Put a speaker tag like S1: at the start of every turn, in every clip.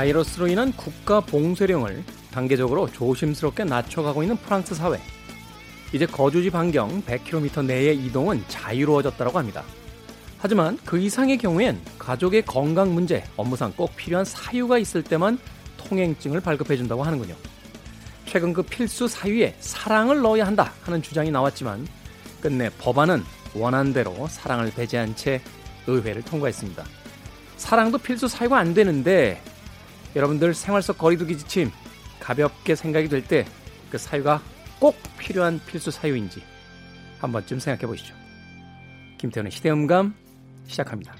S1: 바이러스로 인한 국가 봉쇄령을 단계적으로 조심스럽게 낮춰가고 있는 프랑스 사회. 이제 거주지 반경 100km 내의 이동은 자유로워졌다고 합니다. 하지만 그 이상의 경우엔 가족의 건강 문제, 업무상 꼭 필요한 사유가 있을 때만 통행증을 발급해준다고 하는군요. 최근 그 필수 사유에 사랑을 넣어야 한다 하는 주장이 나왔지만 끝내 법안은 원안대로 사랑을 배제한 채 의회를 통과했습니다. 사랑도 필수 사유가 안 되는데 여러분들 생활 속 거리두기 지침 가볍게 생각이 될 때 그 사유가 꼭 필요한 필수 사유인지 한 번쯤 생각해 보시죠. 김태훈의 시대음감 시작합니다.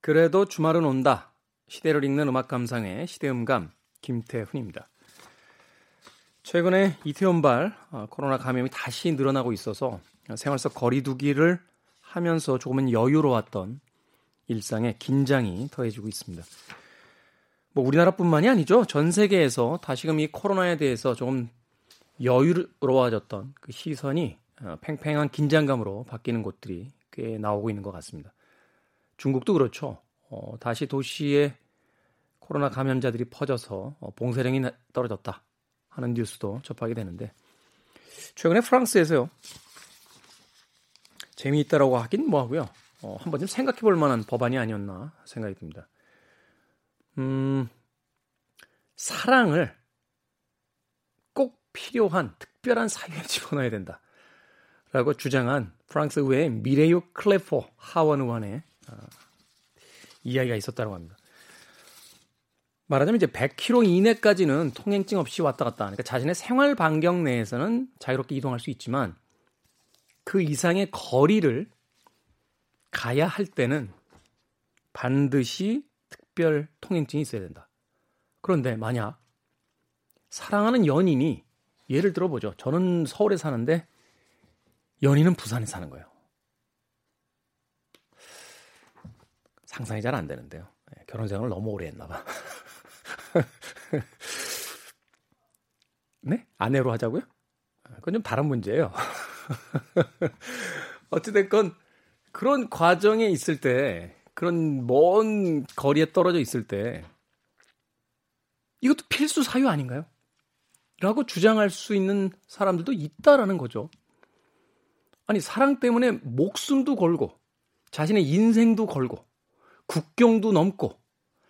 S1: 그래도 주말은 온다. 시대를 읽는 음악 감상의 시대음감 김태훈입니다. 최근에 이태원발 어, 코로나 감염이 다시 늘어나고 있어서 생활 속 거리두기를 하면서 조금은 여유로웠던 일상에 긴장이 더해지고 있습니다. 뭐 우리나라뿐만이 아니죠. 전 세계에서 다시금 이 코로나에 대해서 조금 여유로워졌던 그 시선이 어, 팽팽한 긴장감으로 바뀌는 곳들이 꽤 나오고 있는 것 같습니다. 중국도 그렇죠. 어, 다시 도시에 코로나 감염자들이 퍼져서 어, 봉쇄령이 떨어졌다 하는 뉴스도 접하게 되는데 최근에 프랑스에서요 재미있다라고 하긴 뭐하고요 어, 한번 좀 생각해 볼 만한 법안이 아니었나 생각이 듭니다. 음, 사랑을 꼭 필요한 특별한 사유에 집어넣어야 된다. 라고 주장한 프랑스 의회의 미레유 클레포 하원 의원의 어, 이야기가 있었다고 합니다. 말하자면 이제 100km 이내까지는 통행증 없이 왔다 갔다 하니까 자신의 생활 반경 내에서는 자유롭게 이동할 수 있지만 그 이상의 거리를 가야 할 때는 반드시 특별 통행증이 있어야 된다. 그런데 만약 사랑하는 연인이 예를 들어 보죠. 저는 서울에 사는데 연인은 부산에 사는 거예요. 상상이 잘 안 되는데요. 네, 결혼 생활을 너무 오래 했나 봐. 네? 아내로 하자고요? 그건 좀 다른 문제예요. 어찌됐건 그런 과정에 있을 때 그런 먼 거리에 떨어져 있을 때 이것도 필수 사유 아닌가요? 라고 주장할 수 있는 사람들도 있다라는 거죠. 아니, 사랑 때문에 목숨도 걸고, 자신의 인생도 걸고, 국경도 넘고,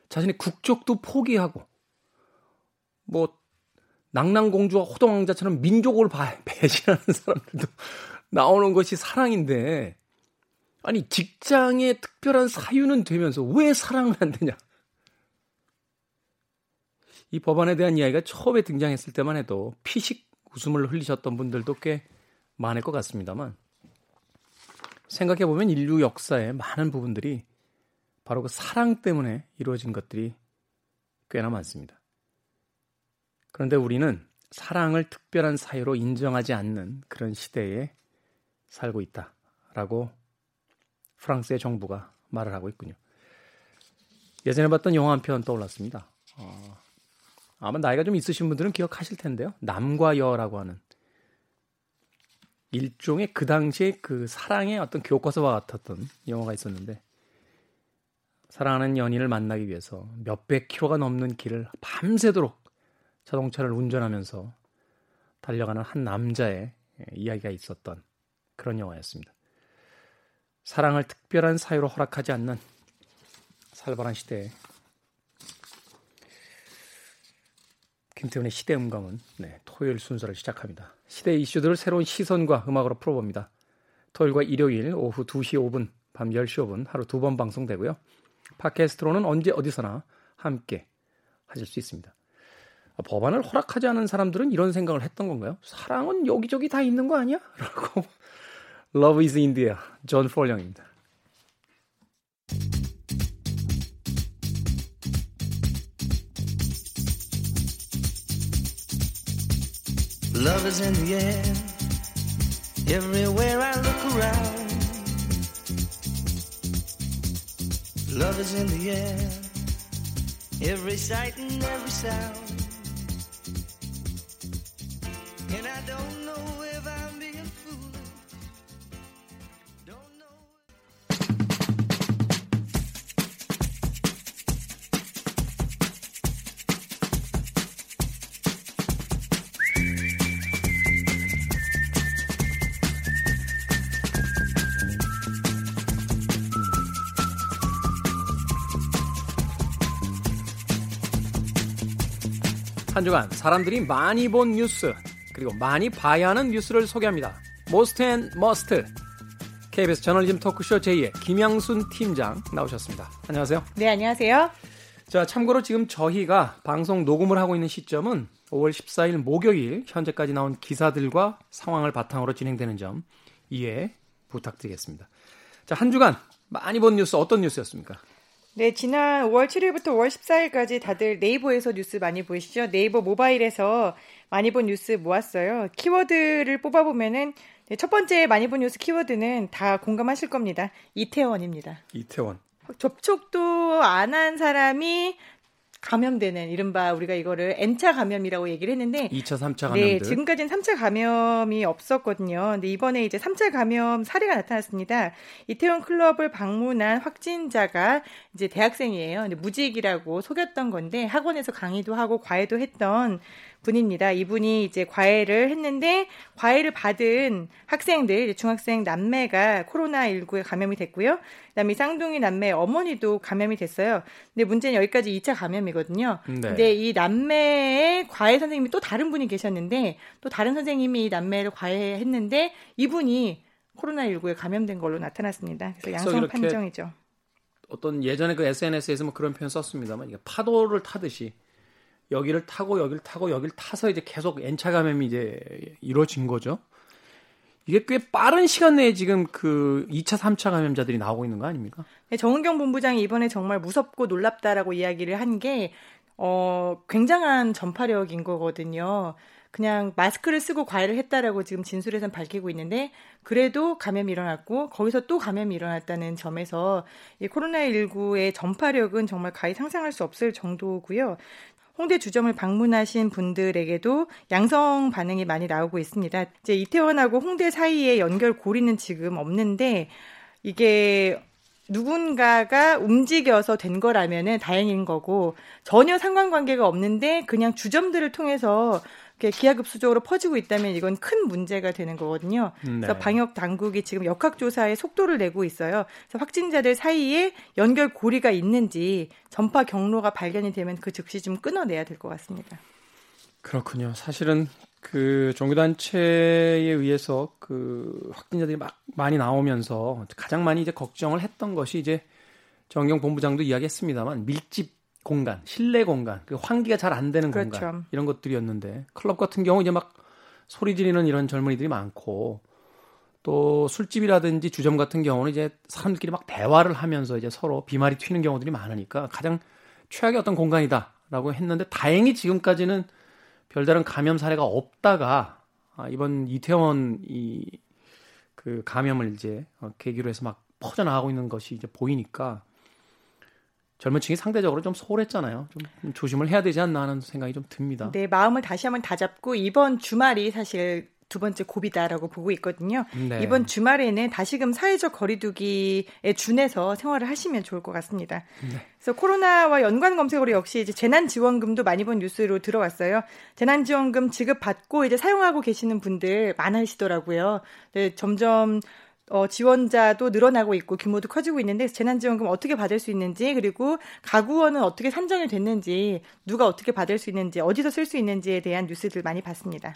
S1: 자신의 국적도 포기하고, 뭐, 낭낭공주와 호동왕자처럼 민족을 배신하는 사람들도 나오는 것이 사랑인데, 아니, 직장에 특별한 사유는 되면서 왜 사랑을 안 되냐? 이 법안에 대한 이야기가 처음에 등장했을 때만 해도 피식 웃음을 흘리셨던 분들도 꽤 많을 것 같습니다만, 생각해보면 인류 역사의 많은 부분들이 바로 그 사랑 때문에 이루어진 것들이 꽤나 많습니다. 그런데 우리는 사랑을 특별한 사유로 인정하지 않는 그런 시대에 살고 있다라고 프랑스의 정부가 말을 하고 있군요. 예전에 봤던 영화 한 편 떠올랐습니다. 어, 아마 나이가 좀 있으신 분들은 기억하실 텐데요. 남과 여라고 하는 일종의 그 당시에 그 사랑의 어떤 교과서와 같았던 영화가 있었는데 사랑하는 연인을 만나기 위해서 몇백 킬로가 넘는 길을 밤새도록 자동차를 운전하면서 달려가는 한 남자의 이야기가 있었던 그런 영화였습니다. 사랑을 특별한 사유로 허락하지 않는 살벌한 시대에 김태훈의 시대 음감은 네, 토요일 순서를 시작합니다. 시대 이슈들을 새로운 시선과 음악으로 풀어봅니다. 토요일과 일요일 오후 2시 5분, 밤 10시 5분 하루 두 번 방송되고요. 팟캐스트로는 언제 어디서나 함께 하실 수 있습니다. 법안을 허락하지 않은 사람들은 이런 생각을 했던 건가요? 사랑은 여기저기 다 있는 거 아니야? 라고 Love is India, 존 폴령입니다. Love is in the air, everywhere I look around. Love is in the air, every sight and every sound. And I don't know if I'm being foolish. Don't know. 한 주간 사람들이 많이 본 뉴스 그리고 많이 봐야 하는 뉴스를 소개합니다. Most and Must KBS 저널리즘 토크쇼 J의 김양순 팀장 나오셨습니다. 안녕하세요.
S2: 네, 안녕하세요.
S1: 자, 참고로 지금 저희가 방송 녹음을 하고 있는 시점은 5월 14일 목요일 현재까지 나온 기사들과 상황을 바탕으로 진행되는 점 이해 부탁드리겠습니다. 자, 한 주간 많이 본 뉴스 어떤 뉴스였습니까?
S2: 네, 지난 5월 7일부터 5월 14일까지 다들 네이버에서 뉴스 많이 보시죠? 네이버 모바일에서 많이 본 뉴스 모았어요. 키워드를 뽑아보면은 네, 첫 번째 많이 본 뉴스 키워드는 다 공감하실 겁니다. 이태원입니다.
S1: 이태원.
S2: 접촉도 안 한 사람이 감염되는 이른바 우리가 이거를 N차 감염이라고 얘기를 했는데
S1: 2차, 3차 감염
S2: 네, 지금까지는 3차 감염이 없었거든요. 근데 이번에 이제 3차 감염 사례가 나타났습니다. 이태원 클럽을 방문한 확진자가 이제 대학생이에요. 근데 무직이라고 속였던 건데 학원에서 강의도 하고 과외도 했던 분입니다. 이분이 이제 과외를 했는데 과외를 받은 학생들, 중학생 남매가 코로나 19에 감염이 됐고요. 그다음에 쌍둥이 남매 어머니도 감염이 됐어요. 근데 문제는 여기까지 2차 감염이거든요. 네. 근데 이 남매의 과외 선생님이 또 다른 분이 계셨는데 또 다른 선생님이 이 남매를 과외했는데 이분이 코로나19에 감염된 걸로 나타났습니다. 그래서 양성 판정이죠.
S1: 어떤 예전에 그 SNS에서 뭐 그런 표현 썼습니다만 이게 파도를 타듯이 여기를 타고 여기를 타고 여기를 타서 이제 계속 N차 감염이 이제 이루어진 거죠. 이게 꽤 빠른 시간 내에 지금 그 2차, 3차 감염자들이 나오고 있는 거 아닙니까?
S2: 네, 정은경 본부장이 이번에 정말 무섭고 놀랍다라고 이야기를 한 게, 어, 굉장한 전파력인 거거든요. 그냥 마스크를 쓰고 과외를 했다라고 지금 진술에선 밝히고 있는데 그래도 감염이 일어났고 거기서 또 감염이 일어났다는 점에서 이 코로나19의 전파력은 정말 가히 상상할 수 없을 정도고요. 홍대 주점을 방문하신 분들에게도 양성 반응이 많이 나오고 있습니다. 이제 이태원하고 홍대 사이에 연결 고리는 지금 없는데 이게 누군가가 움직여서 된 거라면은 다행인 거고 전혀 상관관계가 없는데 그냥 주점들을 통해서 기하급수적으로 퍼지고 있다면 이건 큰 문제가 되는 거거든요. 네. 그래서 방역 당국이 지금 역학조사에 속도를 내고 있어요. 그래서 확진자들 사이에 연결 고리가 있는지 전파 경로가 발견이 되면 그 즉시 좀 끊어내야 될 것 같습니다.
S1: 그렇군요. 사실은 그 종교단체에 의해서 그 확진자들이 막 많이 나오면서 가장 많이 이제 걱정을 했던 것이 이제 정경 본부장도 이야기했습니다만 밀집 공간, 실내 공간, 그 환기가 잘 안 되는 그렇죠. 공간 이런 것들이었는데 클럽 같은 경우 이제 막 소리 지르는 이런 젊은이들이 많고 또 술집이라든지 주점 같은 경우는 이제 사람들끼리 막 대화를 하면서 이제 서로 비말이 튀는 경우들이 많으니까 가장 최악의 어떤 공간이다라고 했는데 다행히 지금까지는 별다른 감염 사례가 없다가 아, 이번 이태원 이 그 감염을 이제 어, 계기로 해서 막 퍼져나가고 있는 것이 이제 보이니까 젊은 층이 상대적으로 좀 소홀했잖아요. 좀 조심을 해야 되지 않나 하는 생각이 좀 듭니다.
S2: 네, 마음을 다시 한번 다잡고 이번 주말이 사실 두 번째 고비다라고 보고 있거든요. 네. 이번 주말에는 다시금 사회적 거리두기에 준해서 생활을 하시면 좋을 것 같습니다. 네. 그래서 코로나와 연관 검색어로 역시 이제 재난지원금도 많이 본 뉴스로 들어왔어요. 재난지원금 지급 받고 이제 사용하고 계시는 분들 많으시더라고요. 네, 점점 어, 지원자도 늘어나고 있고 규모도 커지고 있는데 재난지원금 어떻게 받을 수 있는지 그리고 가구원은 어떻게 산정이 됐는지 누가 어떻게 받을 수 있는지 어디서 쓸 수 있는지에 대한 뉴스들 많이 봤습니다.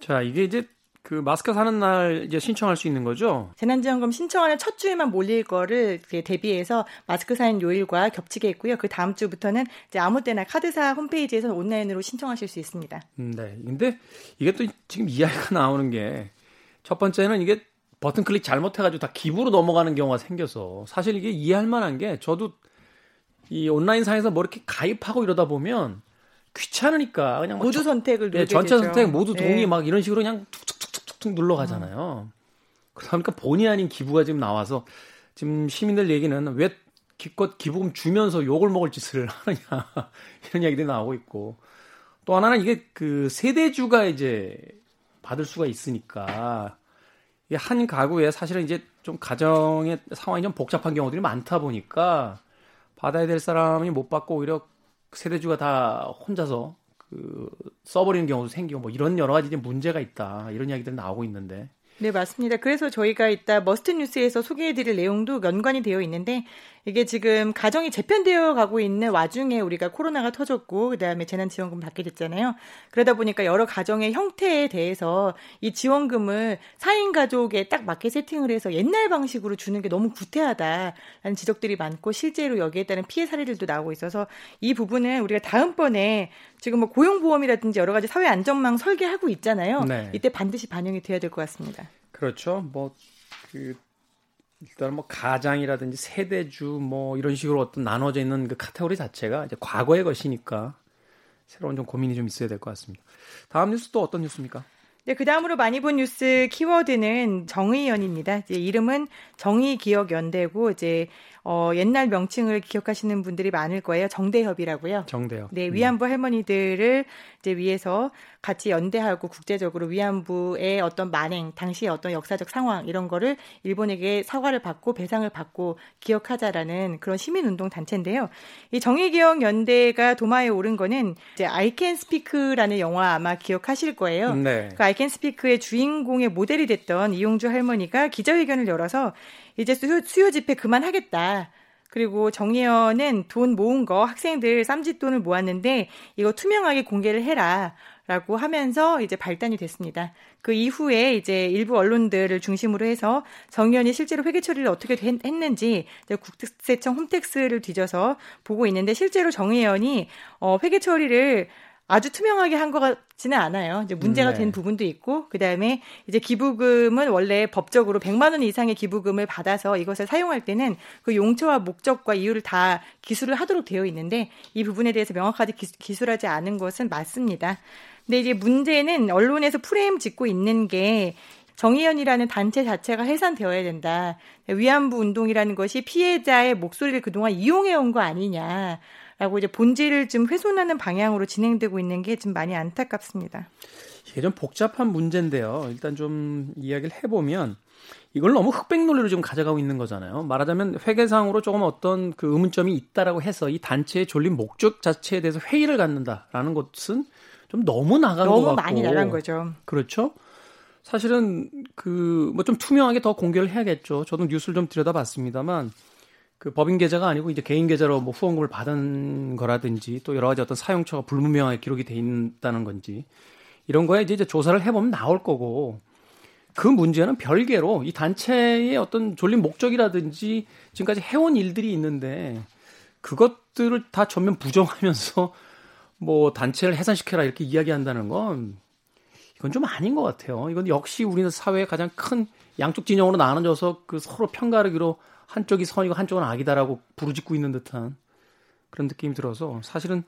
S1: 자 이게 이제 그 마스크 사는 날 이제 신청할 수 있는 거죠?
S2: 재난지원금 신청하는 첫 주에만 몰릴 거를 대비해서 마스크 사인 요일과 겹치게 했고요. 그 다음 주부터는 이제 아무 때나 카드사 홈페이지에서 온라인으로 신청하실 수 있습니다.
S1: 음, 네. 근데 이게 또 지금 이야기가 나오는 게 첫 번째는 이게 버튼 클릭 잘못해가지고 다 기부로 넘어가는 경우가 생겨서 사실 이게 이해할 만한 게 저도 이 온라인 상에서 뭐 이렇게 가입하고 이러다 보면 귀찮으니까 그냥
S2: 모두 선택을
S1: 네, 전체 되죠. 선택 모두 동의 네. 막 이런 식으로 그냥 툭툭툭툭툭 눌러 가잖아요. 음. 그러니까 본의 아닌 기부가 지금 나와서 지금 시민들 얘기는 왜 기껏 기부금 주면서 욕을 먹을 짓을 하느냐 이런 이야기들이 나오고 있고 또 하나는 이게 그 세대주가 이제 받을 수가 있으니까 한 가구에 사실은 이제 좀 가정의 상황이 좀 복잡한 경우들이 많다 보니까 받아야 될 사람이 못 받고 오히려 세대주가 다 혼자서 그 써버리는 경우도 생기고 뭐 이런 여러 가지 문제가 있다 이런 이야기들이 나오고 있는데
S2: 네, 맞습니다. 그래서 저희가 이따 머스트 뉴스에서 소개해드릴 내용도 연관이 되어 있는데 이게 지금 가정이 재편되어 가고 있는 와중에 우리가 코로나가 터졌고 그다음에 재난지원금 받게 됐잖아요. 그러다 보니까 여러 가정의 형태에 대해서 이 지원금을 4인 가족에 딱 맞게 세팅을 해서 옛날 방식으로 주는 게 너무 구태하다라는 지적들이 많고 실제로 여기에 따른 피해 사례들도 나오고 있어서 이 부분은 우리가 다음번에 지금 뭐 고용보험이라든지 여러 가지 사회 안전망 설계하고 있잖아요. 네. 이때 반드시 반영이 돼야 될 것 같습니다.
S1: 그렇죠. 뭐 그 일단 뭐 가장이라든지 세대주 뭐 이런 식으로 어떤 나눠져 있는 그 카테고리 자체가 이제 과거의 것이니까 새로운 좀 고민이 좀 있어야 될 것 같습니다. 다음 뉴스 또 어떤 뉴스입니까?
S2: 네, 그 다음으로 많이 본 뉴스 키워드는 정의연입니다. 이제 이름은 정의기억연대고 이제 어, 옛날 명칭을 기억하시는 분들이 많을 거예요. 정대협이라고요.
S1: 정대협.
S2: 네, 음. 위안부 할머니들을 이제 위해서 같이 연대하고 국제적으로 위안부의 어떤 만행, 당시의 어떤 역사적 상황 이런 거를 일본에게 사과를 받고 배상을 받고 기억하자라는 그런 시민 운동 단체인데요. 이 정의기억 연대가 도마에 오른 거는 이제 I Can Speak라는 영화 아마 기억하실 거예요. 네. 그 I Can Speak의 주인공의 모델이 됐던 이용주 할머니가 기자회견을 열어서 이제 수요, 수요 집회 그만하겠다. 그리고 정의연은 돈 모은 거 학생들 쌈짓돈을 모았는데 이거 투명하게 공개를 해라. 라고 하면서 이제 발단이 됐습니다. 그 이후에 이제 일부 언론들을 중심으로 해서 정의연이 실제로 회계 처리를 어떻게 했는지 국세청 홈택스를 뒤져서 보고 있는데 실제로 정의연이 어 회계 처리를 아주 투명하게 한 것 같지는 않아요. 이제 문제가 네. 된 부분도 있고, 그 다음에 이제 기부금은 원래 법적으로 100만 원 이상의 기부금을 받아서 이것을 사용할 때는 그 용처와 목적과 이유를 다 기술을 하도록 되어 있는데 이 부분에 대해서 명확하게 기술하지 않은 것은 맞습니다. 근데 이제 문제는 언론에서 프레임 짓고 있는 게 정의연이라는 단체 자체가 해산되어야 된다. 위안부 운동이라는 것이 피해자의 목소리를 그동안 이용해 온 거 아니냐. 라고 이제 본질을 좀 훼손하는 방향으로 진행되고 있는 게 좀 많이 안타깝습니다.
S1: 이게 좀 복잡한 문제인데요. 일단 좀 이야기를 해보면 이걸 너무 흑백 논리로 지금 가져가고 있는 거잖아요. 말하자면 회계상으로 조금 어떤 그 의문점이 있다라고 해서 이 단체의 졸린 목적 자체에 대해서 회의를 갖는다라는 것은 좀 너무 나간
S2: 너무
S1: 것 같고
S2: 너무 많이 나간 거죠.
S1: 그렇죠. 사실은 그 뭐 좀 투명하게 더 공개를 해야겠죠. 저도 뉴스를 좀 들여다봤습니다만 그 법인 계좌가 아니고 이제 개인 계좌로 뭐 후원금을 받은 거라든지 또 여러 가지 어떤 사용처가 불분명하게 기록이 돼 있다는 건지 이런 거에 이제 조사를 해보면 나올 거고 그 문제는 별개로 이 단체의 어떤 졸린 목적이라든지 지금까지 해온 일들이 있는데 그것들을 다 전면 부정하면서 뭐 단체를 해산시켜라 이렇게 이야기한다는 건 이건 좀 아닌 것 같아요. 이건 역시 우리는 사회의 가장 큰 양쪽 진영으로 나눠져서 그 서로 편가르기로 한쪽이 선이고 한쪽은 악이다라고 부르짖고 있는 듯한 그런 느낌이 들어서 사실은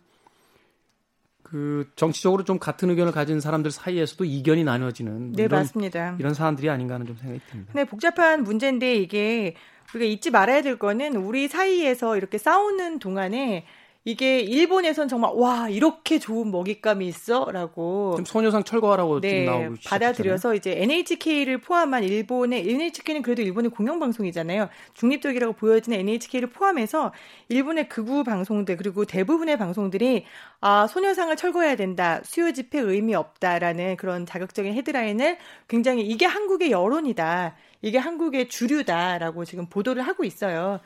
S1: 그 정치적으로 좀 같은 의견을 가진 사람들 사이에서도 이견이 나눠지는
S2: 네 이런, 맞습니다.
S1: 이런 사안들이 아닌가 하는 좀 생각이 듭니다.
S2: 네 복잡한 문제인데 이게 우리가 잊지 말아야 될 거는 우리 사이에서 이렇게 싸우는 동안에 이게 일본에선 정말 와 이렇게 좋은 먹잇감이 있어라고
S1: 지금 소녀상 철거하라고 네, 지금 나오고
S2: 받아들여서 이제 NHK를 포함한 일본의 NHK는 그래도 일본의 공영 방송이잖아요. 중립적이라고 보여지는 NHK를 포함해서 일본의 극우 방송들 그리고 대부분의 방송들이 아 소녀상을 철거해야 된다 수요 집회 의미 없다라는 그런 자극적인 헤드라인을 굉장히 이게 한국의 여론이다 이게 한국의 주류다라고 지금 보도를 하고 있어요.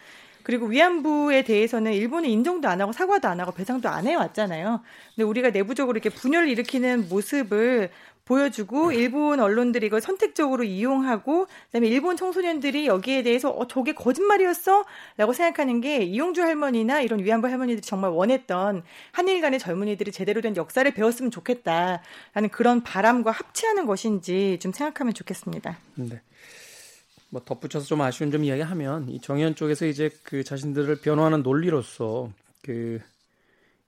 S2: 그리고 위안부에 대해서는 일본이 인정도 안 하고 사과도 안 하고 배상도 안 해왔잖아요. 근데 우리가 내부적으로 이렇게 분열을 일으키는 모습을 보여주고 일본 언론들이 이걸 선택적으로 이용하고 그다음에 일본 청소년들이 여기에 대해서 어 저게 거짓말이었어라고 생각하는 게 이용주 할머니나 이런 위안부 할머니들이 정말 원했던 한일 간의 젊은이들이 제대로 된 역사를 배웠으면 좋겠다라는 그런 바람과 합치하는 것인지 좀 생각하면 좋겠습니다.
S1: 네. 뭐 덧붙여서 좀 아쉬운 점 이야기하면 이 정의연 쪽에서 이제 그 자신들을 변호하는 논리로서 그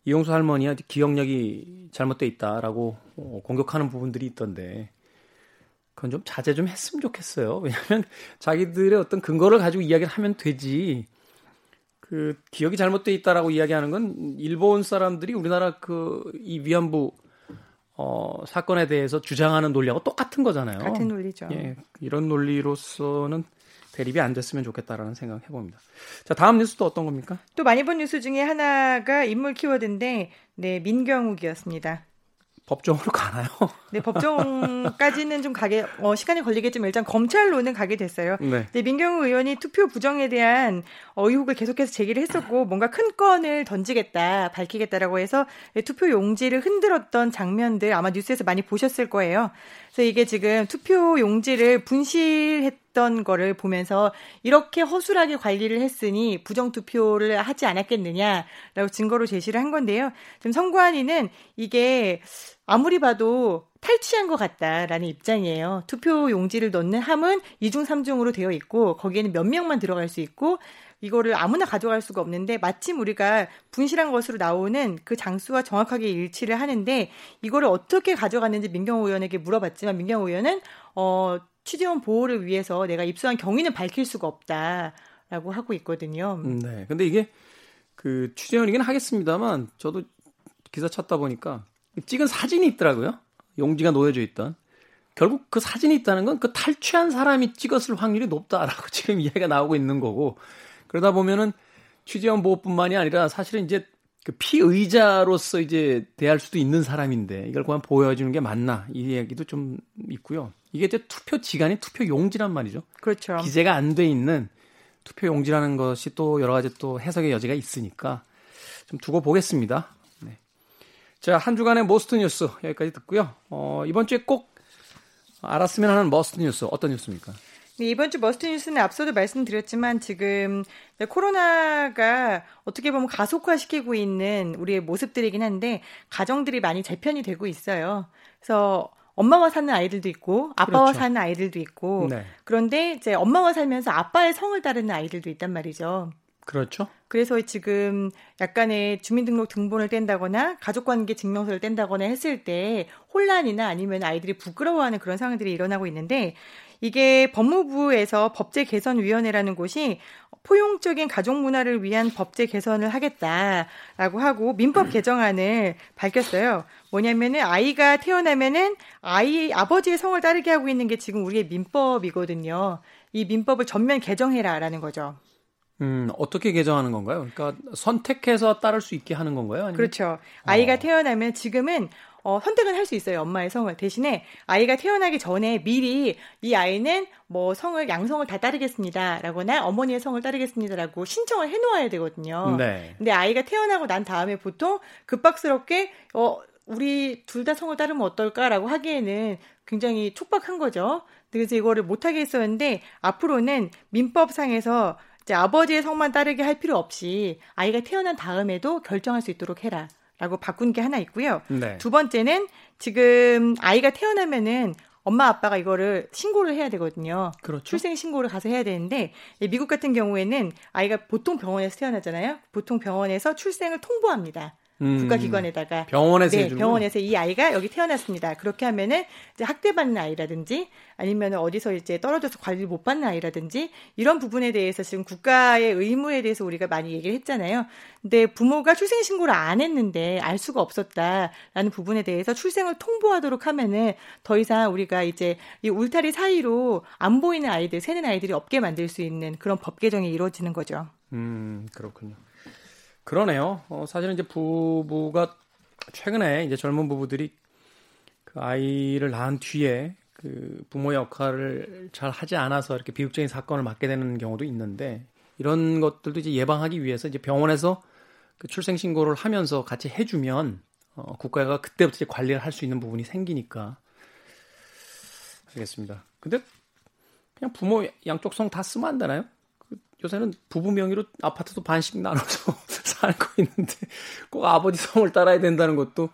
S1: 이용수 할머니가 기억력이 잘못돼 있다라고 어, 공격하는 부분들이 있던데 그건 좀 자제 좀 했으면 좋겠어요. 왜냐하면 자기들의 어떤 근거를 가지고 이야기를 하면 되지. 그 기억이 잘못돼 있다라고 이야기하는 건 일본 사람들이 우리나라 그 이 위안부 어, 사건에 대해서 주장하는 논리하고 똑같은 거잖아요.
S2: 같은 논리죠.
S1: 예, 이런 논리로서는 대립이 안 됐으면 좋겠다라는 생각 해봅니다. 자, 다음 뉴스도 어떤 겁니까?
S2: 또 많이 본 뉴스 중에 하나가 인물 키워드인데, 네, 민경욱이었습니다.
S1: 법정으로 가나요?
S2: 네, 법정까지는 좀 가게 어, 시간이 걸리겠지만 일단 검찰로는 가게 됐어요. 네. 네, 민경우 의원이 투표 부정에 대한 의혹을 계속해서 제기를 했었고 뭔가 큰 건을 던지겠다, 밝히겠다라고 해서 투표 용지를 흔들었던 장면들 아마 뉴스에서 많이 보셨을 거예요. 그래서 이게 지금 투표 용지를 분실했던 거를 보면서 이렇게 허술하게 관리를 했으니 부정 투표를 하지 않았겠느냐라고 증거로 제시를 한 건데요. 지금 선관위는 이게 아무리 봐도 탈취한 것 같다라는 입장이에요. 투표 용지를 넣는 함은 2중, 3중으로 되어 있고 거기에는 몇 명만 들어갈 수 있고 이거를 아무나 가져갈 수가 없는데 마침 우리가 분실한 것으로 나오는 그 장수와 정확하게 일치를 하는데 이거를 어떻게 가져갔는지 민경호 의원에게 물어봤지만 민경호 의원은 어 취재원 보호를 위해서 내가 입수한 경위는 밝힐 수가 없다라고 하고 있거든요.
S1: 음, 네. 근데 이게 그 취재원이긴 하겠습니다만 저도 기사 찾다 보니까 찍은 사진이 있더라고요. 용지가 놓여져 있던. 결국 그 사진이 있다는 건 그 탈취한 사람이 찍었을 확률이 높다라고 지금 이야기가 나오고 있는 거고 그러다 보면은 취재원 보호뿐만이 아니라 사실은 이제 그 피의자로서 이제 대할 수도 있는 사람인데 이걸 그만 보여주는 게 맞나 이 얘기도 좀 있고요. 이게 이제 투표 지간이 투표 용지란 말이죠.
S2: 그렇죠.
S1: 기재가 안 돼 있는 투표 용지라는 것이 또 여러 가지 또 해석의 여지가 있으니까 좀 두고 보겠습니다. 네. 자, 한 주간의 must 뉴스 여기까지 듣고요. 어, 이번 주에 꼭 알았으면 하는 must 뉴스 어떤 뉴스입니까?
S2: 네, 이번 주 머스트 뉴스는 앞서도 말씀드렸지만 지금 코로나가 어떻게 보면 가속화시키고 있는 우리의 모습들이긴 한데 가정들이 많이 재편이 되고 있어요. 그래서 엄마와 사는 아이들도 있고 아빠와 그렇죠. 사는 아이들도 있고 네. 그런데 이제 엄마와 살면서 아빠의 성을 따르는 아이들도 있단 말이죠.
S1: 그렇죠.
S2: 그래서 지금 약간의 주민등록 등본을 뗀다거나 가족관계 증명서를 뗀다거나 했을 때 혼란이나 아니면 아이들이 부끄러워하는 그런 상황들이 일어나고 있는데 이게 법무부에서 법제 개선 위원회라는 곳이 포용적인 가족 문화를 위한 법제 개선을 하겠다라고 하고 민법 개정안을 밝혔어요. 뭐냐면은 아이가 태어나면은 아이 아버지의 성을 따르게 하고 있는 게 지금 우리의 민법이거든요. 이 민법을 전면 개정해라라는 거죠.
S1: 음, 어떻게 개정하는 건가요? 그러니까 선택해서 따를 수 있게 하는 건가요? 아니면...
S2: 그렇죠. 아이가 어. 태어나면 지금은 어, 선택은 할 수 있어요. 엄마의 성을. 대신에 아이가 태어나기 전에 미리 이 아이는 뭐 성을 양성을 다 따르겠습니다. 라거나 어머니의 성을 따르겠습니다라고 신청을 해 놓아야 되거든요. 네. 근데 아이가 태어나고 난 다음에 보통 급박스럽게 어 우리 둘 다 성을 따르면 어떨까라고 하기에는 굉장히 촉박한 거죠. 그래서 이거를 못하게 했었는데 앞으로는 민법상에서 아버지의 성만 따르게 할 필요 없이 아이가 태어난 다음에도 결정할 수 있도록 해라. 라고 바꾼 게 하나 있고요. 네. 두 번째는 지금 아이가 태어나면은 엄마 아빠가 이거를 신고를 해야 되거든요. 그렇죠. 출생 신고를 가서 해야 되는데 미국 같은 경우에는 아이가 보통 병원에서 태어나잖아요. 보통 병원에서 출생을 통보합니다. 음, 국가기관에다가
S1: 병원에서
S2: 네, 병원에서 이 아이가 여기 태어났습니다. 그렇게 하면은 이제 학대받는 아이라든지 아니면 어디서 이제 떨어져서 관리를 못 받는 아이라든지 이런 부분에 대해서 지금 국가의 의무에 대해서 우리가 많이 얘기를 했잖아요. 근데 부모가 출생 신고를 안 했는데 알 수가 없었다라는 부분에 대해서 출생을 통보하도록 하면은 더 이상 우리가 이제 이 울타리 사이로 안 보이는 아이들, 새는 아이들이 없게 만들 수 있는 그런 법 개정이 이루어지는 거죠.
S1: 음, 그렇군요. 그러네요. 어, 사실은 이제 부부가 최근에 이제 젊은 부부들이 그 아이를 낳은 뒤에 그 부모 역할을 잘 하지 않아서 이렇게 비극적인 사건을 맞게 되는 경우도 있는데 이런 것들도 이제 예방하기 위해서 이제 병원에서 그 출생 신고를 하면서 같이 해주면 어, 국가가 그때부터 이제 관리를 할 수 있는 부분이 생기니까 알겠습니다. 근데 그냥 부모 양쪽 성 다 쓰면 안 되나요? 요새는 부부 명의로 아파트도 반씩 나눠서 살고 있는데 꼭 아버지 성을 따라야 된다는 것도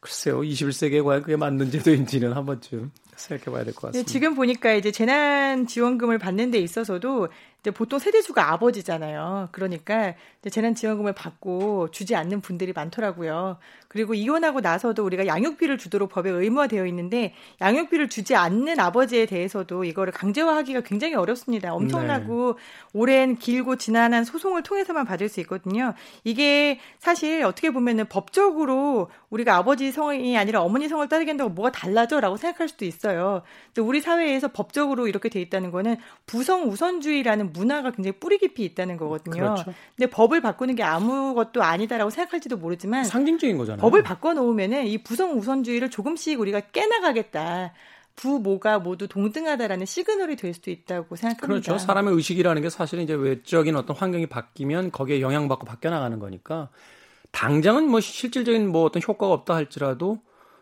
S1: 글쎄요 21세기에 과연 그게 맞는 제도인지는 한 번쯤 생각해 봐야 될 것 같습니다.
S2: 네, 지금 보니까 이제 재난 지원금을 받는 데 있어서도 이제 보통 세대수가 아버지잖아요. 그러니까 이제 재난지원금을 받고 주지 않는 분들이 많더라고요. 그리고 이혼하고 나서도 우리가 양육비를 주도록 법에 의무화되어 있는데 양육비를 주지 않는 아버지에 대해서도 이거를 강제화하기가 굉장히 어렵습니다. 엄청나고 네. 오랜 길고 지난한 소송을 통해서만 받을 수 있거든요. 이게 사실 어떻게 보면은 법적으로 우리가 아버지 성이 아니라 어머니 성을 따르게 한다고 뭐가 달라져라고 생각할 수도 있어요. 근데 우리 사회에서 법적으로 이렇게 돼 있다는 거는 부성 우선주의라는 문화가 굉장히 뿌리 깊이 있다는 거거든요.
S1: 그렇죠.
S2: 근데 법을 바꾸는 게 아무것도 아니다라고 생각할지도 모르지만
S1: 상징적인 거잖아요.
S2: 법을 바꿔 놓으면은 이 부성 우선주의를 조금씩 우리가 깨나가겠다. 부모가 모두 동등하다라는 시그널이 될 수도 있다고 생각합니다.
S1: 그렇죠. 사람의 의식이라는 게 사실은 이제 외적인 어떤 환경이 바뀌면 거기에 영향받고 바뀌어 나가는 거니까 당장은 뭐 실질적인 뭐 어떤 효과가 없다 할지라도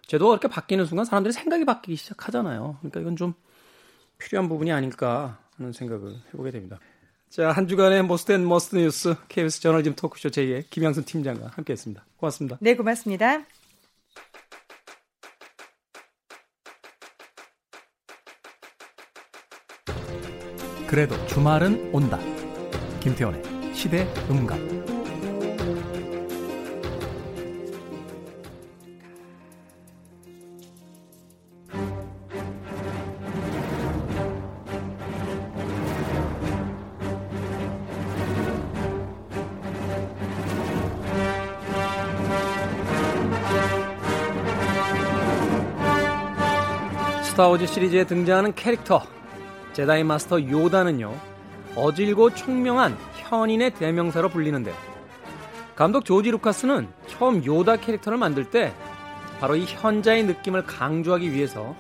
S1: 제도가 그렇게 바뀌는 순간 사람들이 생각이 바뀌기 시작하잖아요. 그러니까 이건 좀 필요한 부분이 아닐까 하는 생각을 해보게 됩니다. 자, 한 주간의 Most and Must 뉴스 KBS 저널리즘 토크쇼 J의 김양순 팀장과 함께했습니다. 고맙습니다.
S2: 네, 고맙습니다.
S1: 그래도 주말은 온다. 김태훈의 시대 음감. 스타워즈 시리즈에 등장하는 캐릭터 제다이 마스터 요다는요 어질고 총명한 현인의 대명사로 불리는데요 감독 조지 루카스는 처음 요다 캐릭터를 만들 때 바로 이 현자의 느낌을 강조하기 위해서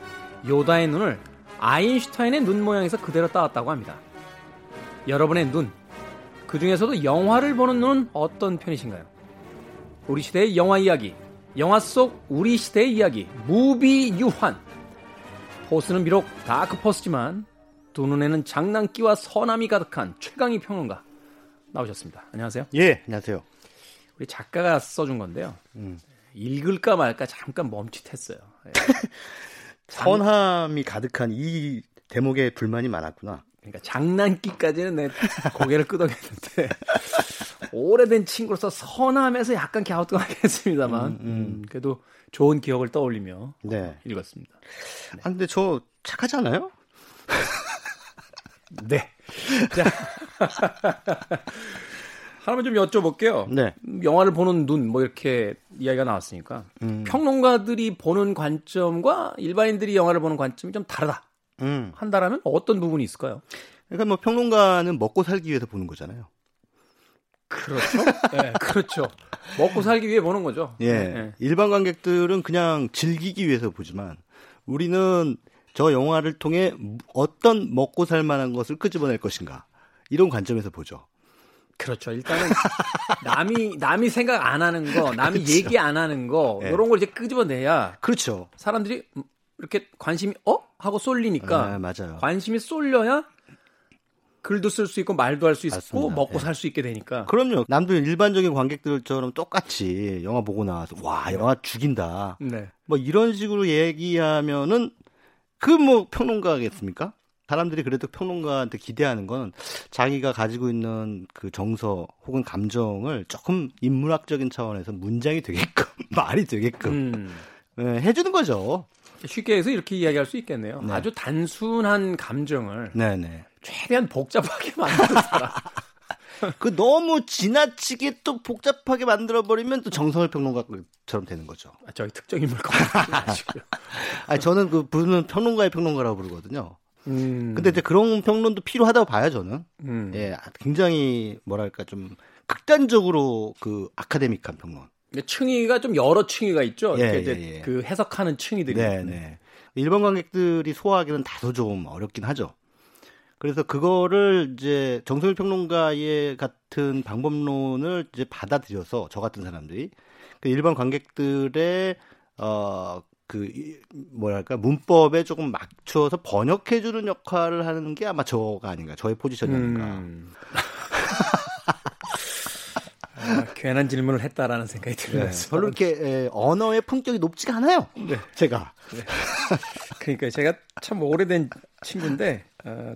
S1: 요다의 눈을 아인슈타인의 눈 모양에서 그대로 따왔다고 합니다 여러분의 눈, 그 중에서도 영화를 보는 눈은 어떤 편이신가요? 우리 시대의 영화 이야기, 영화 속 우리 시대의 이야기, 무비 유환. Force는 비록 dark force지만 두 눈에는 장난기와 선함이 가득한 최광희 평론가 나오셨습니다. 안녕하세요.
S3: 예, 안녕하세요.
S1: 우리 작가가 써준 건데요. 음. 읽을까 말까 잠깐 멈칫했어요. 예.
S3: 선함이 가득한 이 대목에 불만이 많았구나.
S1: 그러니까 장난기까지는 내 고개를 끄덕였는데 오래된 친구로서 선함에서 약간 갸우뚱하겠습니다만 음, 음. 음, 그래도 좋은 기억을 떠올리며 네. 읽었습니다.
S3: 네. 아 근데 저 착하잖아요?
S1: 네. 자. 하나만 좀 여쭤볼게요. 네. 영화를 보는 눈, 뭐 이렇게 이야기가 나왔으니까. 음. 평론가들이 보는 관점과 일반인들이 영화를 보는 관점이 좀 다르다. 음. 한다라면 어떤 부분이 있을까요?
S3: 그러니까 뭐 평론가는 먹고 살기 위해서 보는 거잖아요.
S1: 그렇죠. 네, 그렇죠. 먹고 살기 위해 보는 거죠.
S3: 예. 네. 일반 관객들은 그냥 즐기기 위해서 보지만 우리는 저 영화를 통해 어떤 먹고 살 만한 것을 끄집어낼 것인가 이런 관점에서 보죠.
S1: 그렇죠. 일단은 남이 남이 생각 안 하는 거, 남이 그렇죠. 얘기 안 하는 거 네. 이런 걸 이제 끄집어내야
S3: 그렇죠.
S1: 사람들이 이렇게 관심이 어 하고 쏠리니까
S3: 아, 맞아요.
S1: 관심이 쏠려야 글도 쓸 수 있고 말도 할 수 있고. 먹고 네. 살수 있게 되니까.
S3: 그럼요. 남들 일반적인 관객들처럼 똑같이 영화 보고 나와서 와 영화 죽인다. 네. 뭐 이런 식으로 얘기하면은 그 뭐 평론가겠습니까? 사람들이 그래도 평론가한테 기대하는 건 자기가 가지고 있는 그 정서 혹은 감정을 조금 인문학적인 차원에서 문장이 되게끔 말이 되게끔 음. 네, 해주는 거죠.
S1: 쉽게 해서 이렇게 이야기할 수 있겠네요. 네. 아주 단순한 감정을 네네. 네. 최대한 복잡하게 만드는 사람.
S3: 그 너무 지나치게 또 복잡하게 만들어 버리면 또 정성을 평론가처럼 되는 거죠.
S1: 아, 저희 특정 인물
S3: 거아시고요. 아 저는 그 부르는 평론가의 평론가라고 부르거든요. 음. 근데 이제 그런 평론도 필요하다고 봐요 저는. 음. 예, 굉장히 뭐랄까 좀 극단적으로 그 아카데믹한 평론.
S1: 층위가 좀 여러 층위가 있죠. 예, 이렇게 예, 예. 그 해석하는 층위들이. 네, 네.
S3: 일반 관객들이 소화하기는 다소 좀 어렵긴 하죠. 그래서 그거를 이제 정성일 평론가의 같은 방법론을 이제 받아들여서 저 같은 사람들이 그 일반 관객들의 어 그 뭐랄까 문법에 조금 맞춰서 번역해 주는 역할을 하는 게 아마 저가 아닌가 저의 포지션이 아닌가. 음.
S1: 아, 괜한 질문을 했다라는 생각이 들어요. 네,
S3: 별로 이렇게 에, 언어의 품격이 높지가 않아요. 네. 제가. 네.
S1: 그러니까 제가 참 오래된 친구인데 어,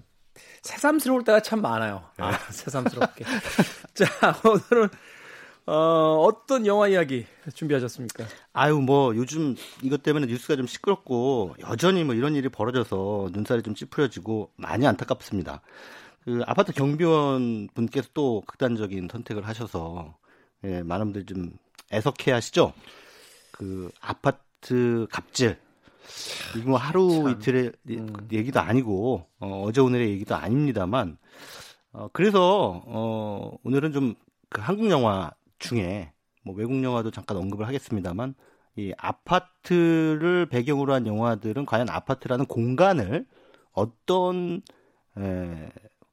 S1: 새삼스러울 때가 참 많아요. 아, 네. 새삼스럽게. 자, 오늘은 어, 어떤 영화 이야기 준비하셨습니까?
S3: 아유, 뭐, 요즘 이것 때문에 뉴스가 좀 시끄럽고, 여전히 뭐 이런 일이 벌어져서 눈살이 좀 찌푸려지고, 많이 안타깝습니다. 그 아파트 경비원 분께서 또 극단적인 선택을 하셔서 예, 많은 분들이 좀 애석해 하시죠. 그 아파트 갑질 이거 뭐 하루 참. 이틀의 음. 얘기도 아니고 어, 어제 오늘의 얘기도 아닙니다만 어, 그래서 어, 오늘은 좀 그 한국 영화 중에 뭐 외국 영화도 잠깐 언급을 하겠습니다만 이 아파트를 배경으로 한 영화들은 과연 아파트라는 공간을 어떤 에,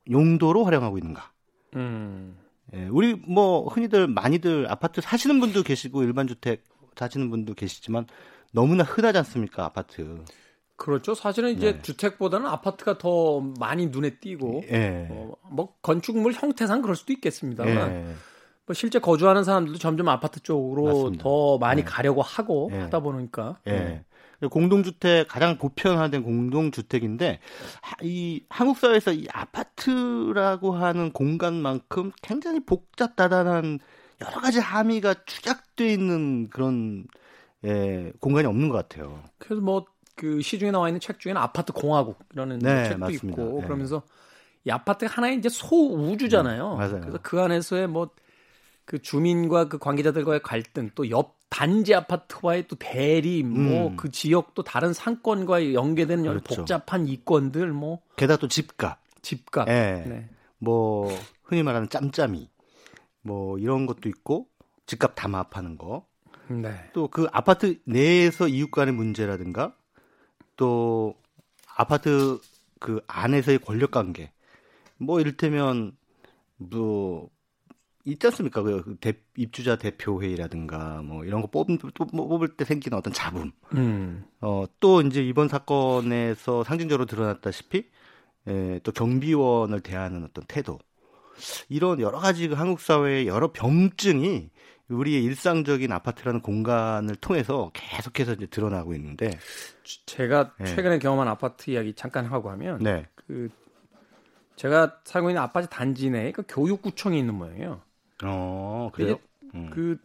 S3: 용도로 활용하고 있는가? 음. 예, 우리 뭐 흔히들 많이들 아파트 사시는 분도 계시고 일반 주택 사시는 분도 계시지만 너무나 흔하지 않습니까 아파트?
S1: 그렇죠. 사실은 이제 네. 주택보다는 아파트가 더 많이 눈에 띄고, 네. 어, 뭐 건축물 형태상 그럴 수도 있겠습니다만, 네. 뭐 실제 거주하는 사람들도 점점 아파트 쪽으로 맞습니다. 더 많이 네. 가려고 하고 네. 하다 보니까. 네.
S3: 공동주택 가장 보편화된 공동주택인데 이 한국 사회에서 이 아파트라고 하는 공간만큼 굉장히 복잡다단한 여러 가지 함의가 축약돼 있는 그런 예, 공간이 없는 것 같아요.
S1: 그래서 뭐 그 시중에 나와 있는 책 중에는 아파트 공화국이라는 네, 책도 맞습니다. 있고 네. 그러면서 이 아파트가 하나의 이제 소우주잖아요. 음, 맞아요. 그래서 그 안에서의 뭐 그 주민과 그 관계자들과의 갈등 또 옆 단지 아파트와의 또 대립 뭐그 음. 지역 또 다른 상권과 연계되는 여러 그렇죠. 복잡한 이권들 뭐
S3: 게다가 또 집값
S1: 집값
S3: 예. 네. 뭐 흔히 말하는 짬짬이 뭐 이런 것도 있고 집값 담합하는 거 네. 또그 아파트 내에서 이웃 간의 문제라든가 또 아파트 그 안에서의 권력 관계 뭐 이를테면 뭐 있지 않습니까? 그 대, 입주자 대표 회의라든가 뭐 이런 거 뽑, 뽑을 때 생기는 어떤 잡음. 음. 어, 또 이제 이번 사건에서 상징적으로 드러났다시피 에, 또 경비원을 대하는 어떤 태도. 이런 여러 가지 그 한국 사회의 여러 병증이 우리의 일상적인 아파트라는 공간을 통해서 계속해서 이제 드러나고 있는데
S1: 제가 네. 최근에 경험한 아파트 이야기 잠깐 하고 하면 네. 그 제가 살고 있는 아파트 단지 내에 그 교육구청이 있는 모양이에요.
S3: 어, 그래요?
S1: 음. 그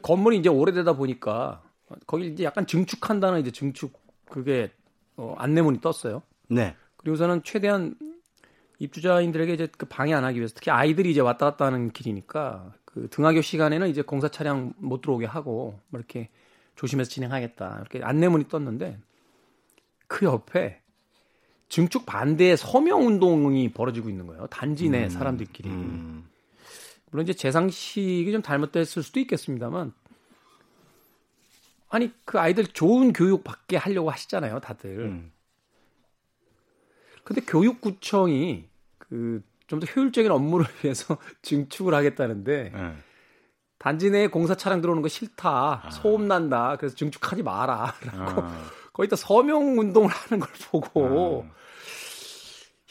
S1: 건물이 이제 오래되다 보니까 거기 이제 약간 증축한다는 이제 증축 그게 어, 안내문이 떴어요. 네. 그리고서는 최대한 입주자인들에게 이제 그 방해 안 하기 위해서 특히 아이들이 이제 왔다 갔다 하는 길이니까 그 등하교 시간에는 이제 공사 차량 못 들어오게 하고 뭐 이렇게 조심해서 진행하겠다 이렇게 안내문이 떴는데 그 옆에 증축 반대 서명 운동이 벌어지고 있는 거예요. 단지 내 음, 사람들끼리. 음. 물론 이제 재상식이 좀 잘못됐을 수도 있겠습니다만 아니 그 아이들 좋은 교육 받게 하려고 하시잖아요, 다들. 음. 근데 교육구청이 그 좀 더 효율적인 업무를 위해서 증축을 하겠다는데 네. 단지 내에 공사 차량 들어오는 거 싫다, 아. 소음 난다, 그래서 증축하지 마라라고 아. 거기다 서명 운동을 하는 걸 보고 아.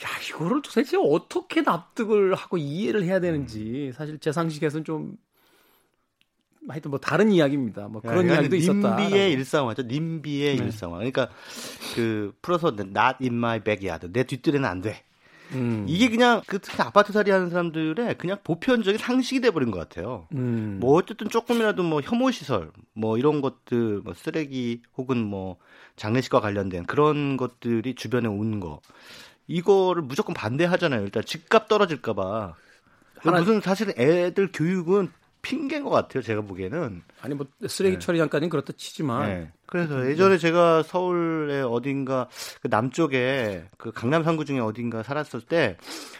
S1: 야, 이거를 도대체 어떻게 납득을 하고 이해를 해야 되는지 사실 제 상식에서는 좀 하여튼 뭐 다른 이야기입니다. 뭐 그런 이야기도 있었다.
S3: 님비의 일상화죠. 님비의 네. 일상화. 그러니까 그 풀어서 not in my backyard. 내 뒷뜰에는 안 돼. 음. 이게 그냥 그 특히 아파트 살이 하는 사람들의 그냥 보편적인 상식이 돼버린 것 같아요. 음. 뭐 어쨌든 조금이라도 뭐 혐오 시설, 뭐 이런 것들, 뭐 쓰레기 혹은 뭐 장례식과 관련된 그런 것들이 주변에 오는 거. 이거를 무조건 반대하잖아요. 일단 집값 떨어질까봐. 하나... 무슨 사실은 애들 교육은 핑계인 것 같아요. 제가 보기에는.
S1: 아니 뭐 쓰레기 네. 처리 잠깐은 그렇다 치지만. 네.
S3: 그래서 예전에 제가 서울의 어딘가 그 남쪽에 그 강남 상구 중에 어딘가 살았을 때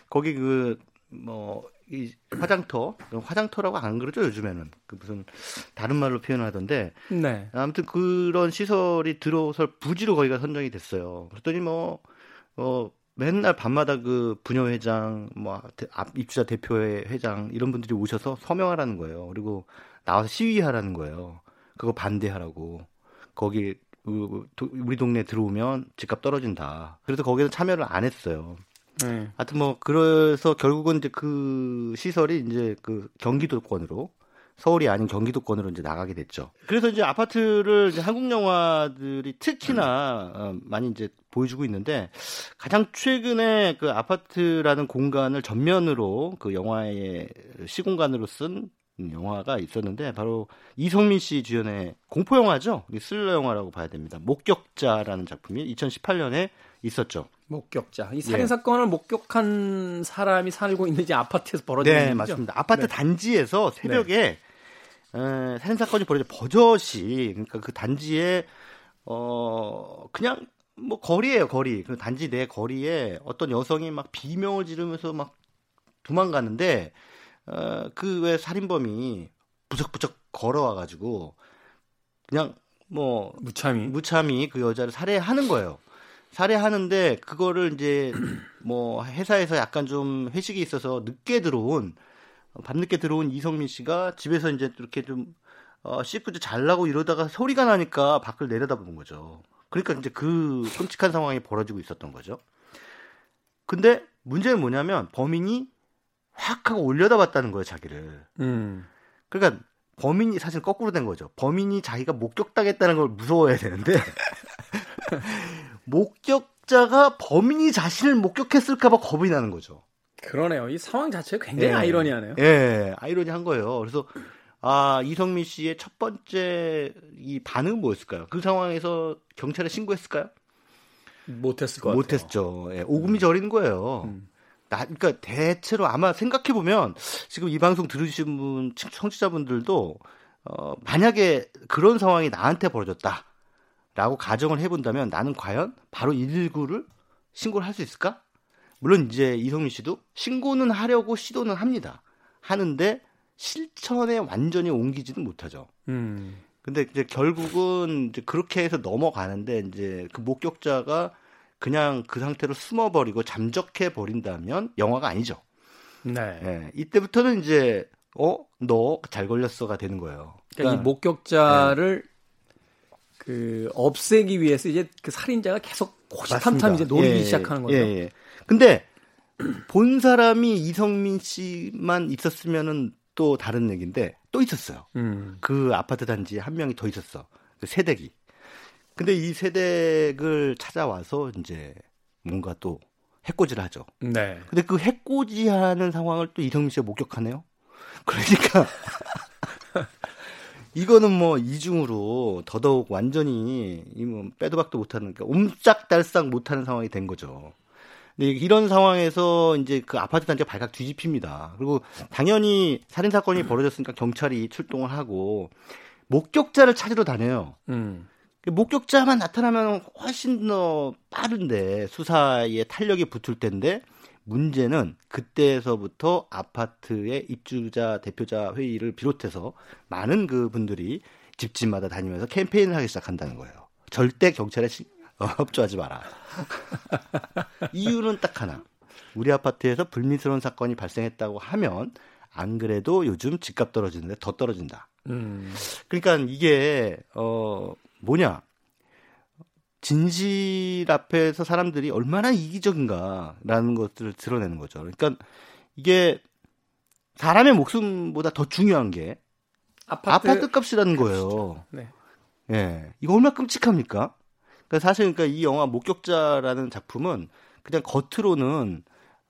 S3: 거기 그뭐 이 화장터 화장터라고 안 그러죠 요즘에는 그 무슨 다른 말로 표현하던데 네. 아무튼 그런 시설이 들어서 부지로 거기가 선정이 됐어요. 그랬더니 뭐 어, 맨날 밤마다 그 부녀 회장, 뭐 입주자 대표회 회장 이런 분들이 오셔서 서명하라는 거예요. 그리고 나와서 시위하라는 거예요. 그거 반대하라고. 거기 우리 동네 들어오면 집값 떨어진다. 그래서 거기서 참여를 안 했어요. 네. 하여튼 뭐 그래서 결국은 이제 그 시설이 이제 그 경기도권으로 서울이 아닌 경기도권으로 이제 나가게 됐죠. 그래서 이제 아파트를 이제 한국 영화들이 특히나 어, 많이 이제 보여주고 있는데 가장 최근에 그 아파트라는 공간을 전면으로 그 영화의 시공간으로 쓴 영화가 있었는데 바로 이성민 씨 주연의 공포 영화죠. 슬러 영화라고 봐야 됩니다. 목격자라는 작품이 2018년에 있었죠.
S1: 목격자. 이 살인 사건을 예. 목격한 사람이 살고 있는 이제 아파트에서 벌어진 네,
S3: 일이죠. 맞습니다. 아파트 네. 단지에서 새벽에 네. 살인 사건이 벌어져 버젓이 그러니까 그 단지에 어 그냥 뭐 거리예요 거리. 그 단지 내 거리에 어떤 여성이 막 비명을 지르면서 막 도망가는데 어, 그 왜 살인범이 부적부적 걸어와가지고 그냥 뭐
S1: 무참히
S3: 무참히 그 여자를 살해하는 거예요. 살해하는데 그거를 이제 뭐 회사에서 약간 좀 회식이 있어서 늦게 들어온 밤늦게 들어온 이성민 씨가 집에서 이제 이렇게 좀 어, 씻고 잘라고 이러다가 소리가 나니까 밖을 내려다보는 거죠. 그러니까 이제 그 끔찍한 상황이 벌어지고 있었던 거죠. 근데 문제는 뭐냐면 범인이 확 하고 올려다 봤다는 거예요, 자기를. 음. 그러니까 범인이 사실 거꾸로 된 거죠. 범인이 자기가 목격당했다는 걸 무서워해야 되는데 목격자가 범인이 자신을 목격했을까봐 겁이 나는 거죠.
S1: 그러네요. 이 상황 자체가 굉장히 예. 아이러니하네요.
S3: 예, 아이러니한 거예요. 그래서 아 이성민 씨의 첫 번째 이 반응은 뭐였을까요? 그 상황에서 경찰에 신고했을까요?
S1: 못했을 것
S3: 못했죠. 예, 오금이 저리는 거예요. 음. 나, 그러니까 대체로 아마 생각해 보면 지금 이 방송 들으신 분 청취자분들도 어, 만약에 그런 상황이 나한테 벌어졌다라고 가정을 해본다면 나는 과연 바로 119를 신고를 할 수 있을까? 물론 이제 이성민 씨도 신고는 하려고 시도는 합니다. 하는데 실천에 완전히 옮기지는 못하죠. 음. 근데 이제 결국은 이제 그렇게 해서 넘어가는데 이제 그 목격자가 그냥 그 상태로 숨어버리고 잠적해 버린다면 영화가 아니죠. 네. 네. 이때부터는 이제 어 너 잘 걸렸어가 되는 거예요.
S1: 그러니까, 그러니까 이 목격자를 네. 그 없애기 위해서 이제 그 살인자가 계속 호시탐탐 이제 노리기 예, 시작하는 거죠. 예, 예.
S3: 근데 본 사람이 이성민 씨만 있었으면은 또 다른 얘기인데 또 있었어요. 음. 그 아파트 단지에 한 명이 더 있었어. 그 세댁이. 근데 이 세댁을 찾아와서 이제 뭔가 또 해코지를 하죠. 네. 근데 그 해코지하는 상황을 또 이성민 씨가 목격하네요. 그러니까 이거는 뭐 이중으로 더더욱 완전히 이뭐 빼도 박도 못하는 그러니까 옴짝달싹 못하는 상황이 된 거죠. 근데 이런 상황에서 이제 그 아파트 단지가 발칵 뒤집힙니다. 그리고 당연히 살인 사건이 벌어졌으니까 경찰이 출동을 하고 목격자를 찾으러 다녀요. 음. 목격자만 나타나면 훨씬 더 빠른데 수사에 탄력이 붙을 텐데 문제는 그때에서부터 아파트의 입주자 대표자 회의를 비롯해서 많은 그 분들이 집집마다 다니면서 캠페인을 하기 시작한다는 거예요. 절대 경찰에 어, 협조하지 마라. 이유는 딱 하나. 우리 아파트에서 불미스러운 사건이 발생했다고 하면 안 그래도 요즘 집값 떨어지는데 더 떨어진다. 음. 그러니까 이게 어 뭐냐? 진실 앞에서 사람들이 얼마나 이기적인가라는 것들을 드러내는 거죠. 그러니까 이게 사람의 목숨보다 더 중요한 게 아파트, 아파트 값이라는 거예요. 네. 예. 이거 얼마나 끔찍합니까? 그러니까 사실 그러니까 이 영화 목격자라는 작품은 그냥 겉으로는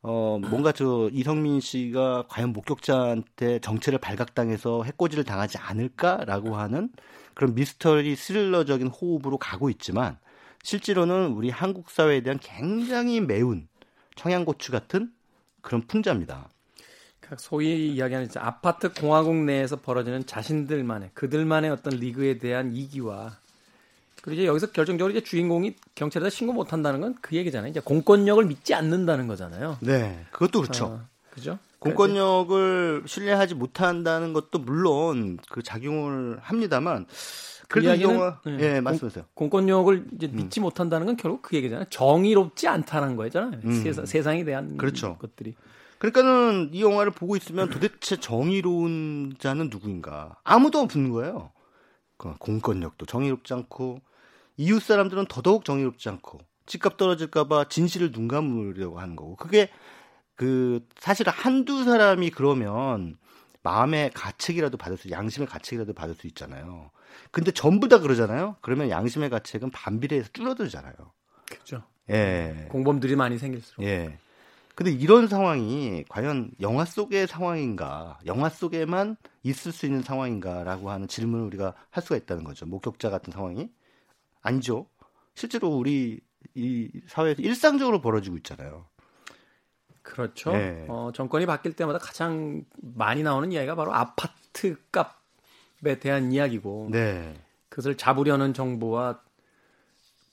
S3: 어 뭔가 저 이성민 씨가 과연 목격자한테 정체를 발각당해서 해코지를 당하지 않을까라고 하는 그런 미스터리 스릴러적인 호흡으로 가고 있지만 실제로는 우리 한국 사회에 대한 굉장히 매운 청양고추 같은 그런 풍자입니다.
S1: 그러니까 소위 이야기하는 아파트 공화국 내에서 벌어지는 자신들만의 그들만의 어떤 리그에 대한 이기와 그리고 이제 여기서 결정적으로 이제 주인공이 경찰에다 신고 못 한다는 건 그 얘기잖아요. 이제 공권력을 믿지 않는다는 거잖아요.
S3: 네, 그것도 그렇죠.
S1: 어, 그죠?
S3: 공권력을 신뢰하지 못한다는 것도 물론 그 작용을 합니다만 그 이야기는 영화, 네. 예, 말씀하세요.
S1: 공, 권력을 이제 음. 믿지 음. 못한다는 건 결국 그 얘기잖아요. 정의롭지 않다는 거잖아요. 음. 세상, 세상에 대한 그렇죠. 것들이.
S3: 그러니까는 이 영화를 보고 있으면 도대체 정의로운 자는 누구인가? 아무도 없는 거예요. 그 공권력도 정의롭지 않고 이웃 사람들은 더더욱 정의롭지 않고 집값 떨어질까봐 진실을 눈 감으려고 하는 거고 그게 그 사실 한두 사람이 그러면 마음의 가책이라도 받을 수, 양심의 가책이라도 받을 수 있잖아요. 근데 전부 다 그러잖아요. 그러면 양심의 가책은 반비례해서 줄어들잖아요.
S1: 그렇죠. 예. 공범들이 많이 생길수록.
S3: 예. 근데 이런 상황이 과연 영화 속의 상황인가, 영화 속에만 있을 수 있는 상황인가라고 하는 질문을 우리가 할 수가 있다는 거죠. 목격자 같은 상황이 아니죠. 실제로 우리 이 사회에서 일상적으로 벌어지고 있잖아요.
S1: 그렇죠. 네. 어, 정권이 바뀔 때마다 가장 많이 나오는 이야기가 바로 아파트 값에 대한 이야기고 네. 그것을 잡으려는 정부와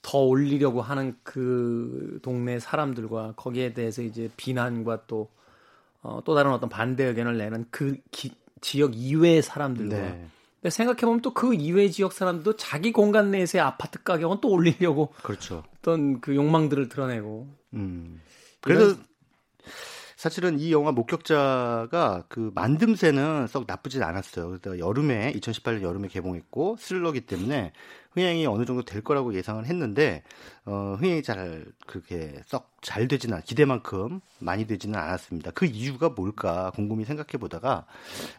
S1: 더 올리려고 하는 그 동네 사람들과 거기에 대해서 이제 비난과 또, 어, 또 다른 어떤 반대 의견을 내는 그 기, 지역 이외의 사람들과 네. 근데 생각해보면 또 그 이외 지역 사람도 자기 공간 내에서의 아파트 가격은 또 올리려고
S3: 그렇죠.
S1: 어떤 그 욕망들을 드러내고.
S3: 음. 그래서 사실은 이 영화 목격자가 그 만듦새는 썩 나쁘진 않았어요. 그래서 여름에 2018년 여름에 개봉했고 스릴러기 때문에 흥행이 어느 정도 될 거라고 예상을 했는데 어, 흥행이 잘 그렇게 썩 잘 되지는 기대만큼 많이 되지는 않았습니다. 그 이유가 뭘까 궁금히 생각해 보다가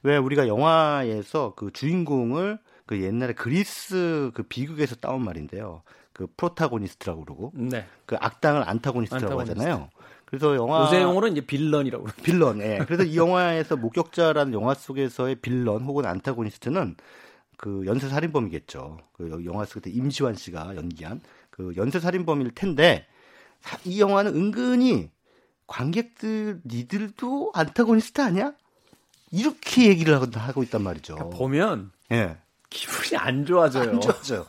S3: 왜 우리가 영화에서 그 주인공을 그 옛날에 그리스 그 비극에서 따온 말인데요. 그 프로타고니스트라고 그러고 네. 그 악당을 안타고니스트라고 안타고니스트. 하잖아요. 그래서 영화
S1: 요새 용어로 이제 빌런이라고
S3: 빌런. 예. 그래서 이 영화에서 목격자라는 영화 속에서의 빌런 혹은 안타고니스트는 그 연쇄 살인범이겠죠. 그 영화 속에 임시완 씨가 연기한 그 연쇄 살인범일 텐데 이 영화는 은근히 관객들 니들도 안타고니스트 아니야? 이렇게 얘기를 하고 있단 말이죠.
S1: 그러니까 보면 예. 기분이 안 좋아져요.
S3: 안 좋아져요.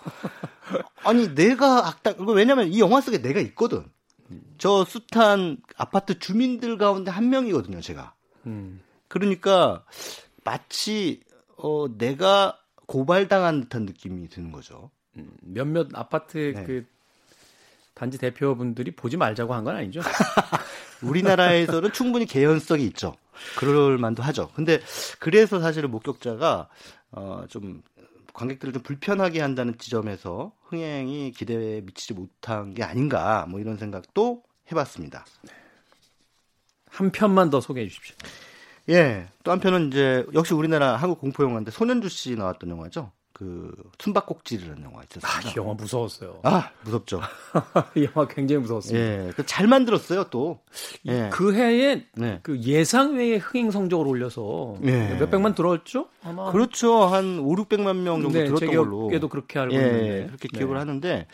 S3: 아니 내가 악당 왜냐면 이 영화 속에 내가 있거든. 저 숱한 아파트 주민들 가운데 한 명이거든요, 제가. 음. 그러니까 마치 어 내가 고발당한 듯한 느낌이 드는 거죠.
S1: 음, 몇몇 아파트 네. 그 단지 대표분들이 보지 말자고 한 건 아니죠?
S3: 우리나라에서는 충분히 개연성이 있죠. 그럴 만도 하죠. 근데 그래서 사실은 목격자가 어좀 관객들을 좀 불편하게 한다는 지점에서 흥행이 기대에 미치지 못한 게 아닌가 뭐 이런 생각도 해봤습니다.
S1: 한 편만 더 소개해 주십시오.
S3: 예, 또 한편은 이제 역시 우리나라 한국 공포 영화인데 손현주 씨 나왔던 영화죠. 그 숨바꼭질이라는 영화 있었어요.
S1: 아, 이 영화 무서웠어요.
S3: 아, 무섭죠.
S1: 이 영화 굉장히 무서웠어요.
S3: 예, 그잘 만들었어요 또.
S1: 예. 그 해에 네. 그 예상 외의 흥행 성적을 올려서 예. 몇 백만 들어왔죠?
S3: 아마 그렇죠. 한 5, 600만 명 정도 네, 들었던 걸로.
S1: 에도 그렇게 알고
S3: 예,
S1: 있는데
S3: 그렇게 기억을 네. 하는데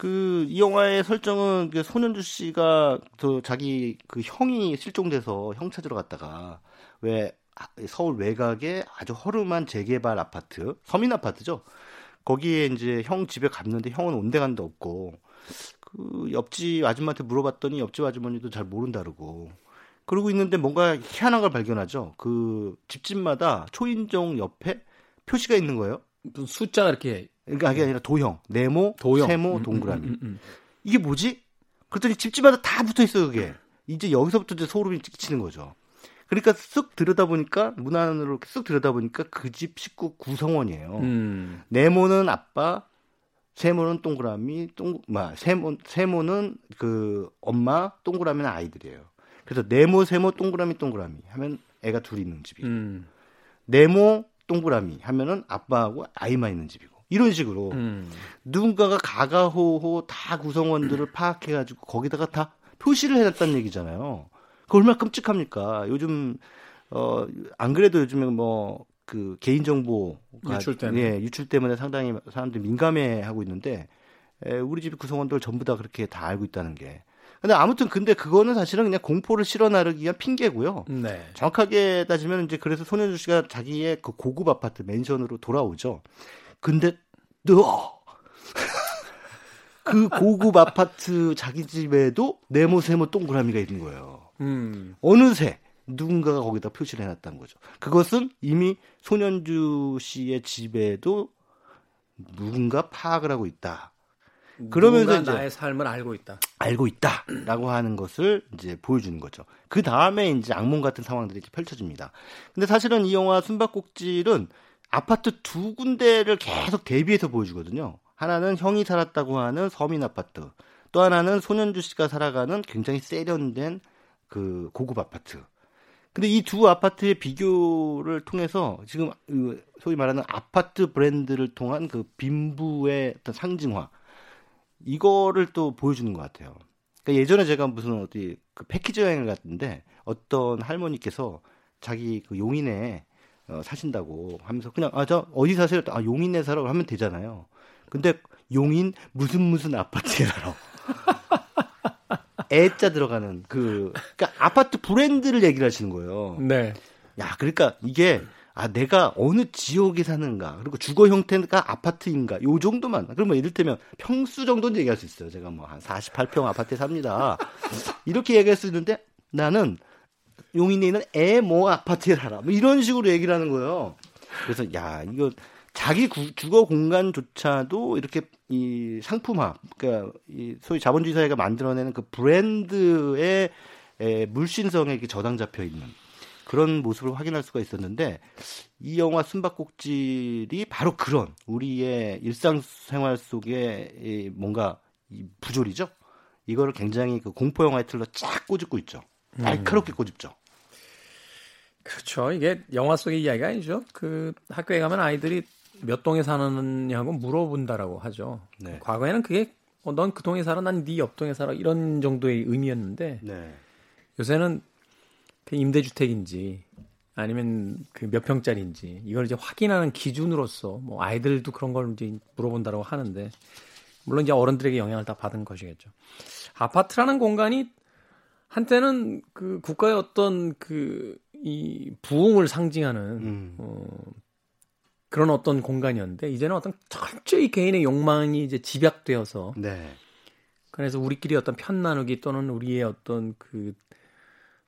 S3: 그 이 영화의 설정은 그 손현주 씨가 또 자기 그 형이 실종돼서 형 찾으러 갔다가 왜 서울 외곽에 아주 허름한 재개발 아파트, 서민 아파트죠. 거기에 이제 형 집에 갔는데 형은 온데간데 없고 그 옆집 아줌마한테 물어봤더니 옆집 아주머니도 잘 모른다 그러고 그러고 있는데 뭔가 희한한 걸 발견하죠. 그 집집마다 초인종 옆에 표시가 있는 거예요.
S1: 무슨 숫자가 이렇게
S3: 그러니까 그게 아니라 도형, 네모, 도형. 세모, 음, 음, 동그라미. 음, 음, 음, 이게 뭐지? 그랬더니 집집마다 다 붙어 있어 그게. 이제 여기서부터 이제 소름이 끼치는 거죠. 그러니까 쓱 들여다보니까 문 안으로 쓱 들여다보니까 그 집 식구 구성원이에요. 음. 네모는 아빠, 세모는 동그라미, 동, 마, 세모, 세모는 그 엄마, 동그라미는 아이들이에요. 그래서 네모, 세모, 동그라미, 동그라미 하면 애가 둘이 있는 집이고, 음. 네모, 동그라미 하면은 아빠하고 아이만 있는 집이고, 이런 식으로 음. 누군가가 가가호호 다 구성원들을 파악해가지고 거기다가 다 표시를 해놨다는 얘기잖아요. 그 얼마나 끔찍합니까? 요즘 어 안 그래도 요즘에 뭐 그 개인 정보가
S1: 유출 때문에
S3: 예, 유출 때문에 상당히 사람들이 민감해 하고 있는데 에, 우리 집 구성원들 전부 다 그렇게 다 알고 있다는 게. 근데 아무튼 근데 그거는 사실은 그냥 공포를 실어 나르기 위한 핑계고요. 네. 정확하게 따지면 이제 그래서 손현주 씨가 자기의 그 고급 아파트 맨션으로 돌아오죠. 근데 너 그 고급 아파트 자기 집에도 네모 세모 동그라미가 있는 거예요. 음. 어느새 누군가가 거기다 표시를 해놨다는 거죠. 그것은 이미 손현주 씨의 집에도 누군가 파악을 하고 있다.
S1: 그러면서 이제 나의 삶을 알고 있다.
S3: 알고 있다라고 하는 것을 이제 보여주는 거죠. 그 다음에 이제 악몽 같은 상황들이 펼쳐집니다. 근데 사실은 이 영화 숨바꼭질은 아파트 두 군데를 계속 대비해서 보여주거든요. 하나는 형이 살았다고 하는 서민 아파트, 또 하나는 손현주 씨가 살아가는 굉장히 세련된 그 고급 아파트. 근데 이 두 아파트의 비교를 통해서 지금 그 소위 말하는 아파트 브랜드를 통한 그 빈부의 어떤 상징화 이거를 또 보여주는 것 같아요. 그러니까 예전에 제가 무슨 어디 그 패키지 여행을 갔는데 어떤 할머니께서 자기 그 용인에 어, 사신다고 하면서 그냥 아 저 어디 사세요? 아 용인에 살아 하면 되잖아요. 근데 용인 무슨 무슨 아파트에 살아. 애자 들어가는 그 그러니까 아파트 브랜드를 얘기를 하시는 거예요. 네. 야, 그러니까 이게 아 내가 어느 지역에 사는가 그리고 주거 형태가 아파트인가 요 정도만 그러면 이를테면 평수 정도는 얘기할 수 있어요 제가 뭐 한 48평 아파트에 삽니다 이렇게 얘기할 수 있는데 나는 용인에 있는 애모 아파트에 살아 뭐 이런 식으로 얘기를 하는 거예요 그래서 야 이거 자기 구, 주거 공간조차도 이렇게 이 상품화 그러니까 이 소위 자본주의 사회가 만들어내는 그 브랜드의 에, 물신성에 이렇게 저당 잡혀 있는 그런 모습을 확인할 수가 있었는데 이 영화 숨바꼭질이 바로 그런 우리의 일상생활 속에 뭔가 부조리죠. 이거를 굉장히 그 공포 영화의 틀로 쫙 꼬집고 있죠. 날카롭게 꼬집죠.
S1: 그렇죠. 이게 영화 속의 이야기가 아니죠. 그 학교에 가면 아이들이 몇 동에 사느냐고 물어본다라고 하죠. 네. 과거에는 그게 어, 넌 그 동에 살아, 난 네 옆 동에 살아 이런 정도의 의미였는데 네. 요새는 그 임대주택인지 아니면 그 몇 평짜리인지 이걸 이제 확인하는 기준으로서 뭐 아이들도 그런 걸 이제 물어본다라고 하는데 물론 이제 어른들에게 영향을 다 받은 것이겠죠. 아파트라는 공간이 한때는 그 국가의 어떤 그 이 부흥을 상징하는 음. 어, 그런 어떤 공간이었는데 이제는 어떤 철저히 개인의 욕망이 이제 집약되어서 네. 그래서 우리끼리 어떤 편 나누기 또는 우리의 어떤 그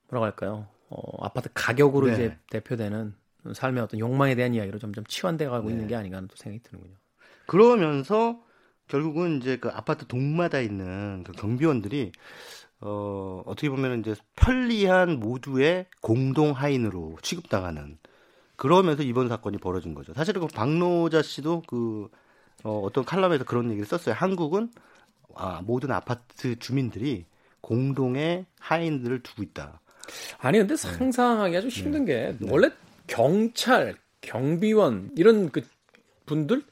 S1: 뭐라고 할까요? 어, 아파트 가격으로 네. 이제 대표되는 삶의 어떤 욕망에 대한 이야기로 점점 치환돼 가고 네. 있는 게 아닌가 하는 또 생각이 드는군요.
S3: 그러면서 결국은 이제 그 아파트 동마다 있는 그 경비원들이 어, 어떻게 보면 이제 편리한 모두의 공동 하인으로 취급당하는 그러면서 이번 사건이 벌어진 거죠. 사실은 그 박노자 씨도 그 어, 어떤 칼럼에서 그런 얘기를 썼어요. 한국은 아, 모든 아파트 주민들이 공동의 하인들을 두고 있다.
S1: 아니 근데 네. 상상하기 아주 힘든 게 네. 네. 원래 경찰, 경비원 이런 그 분들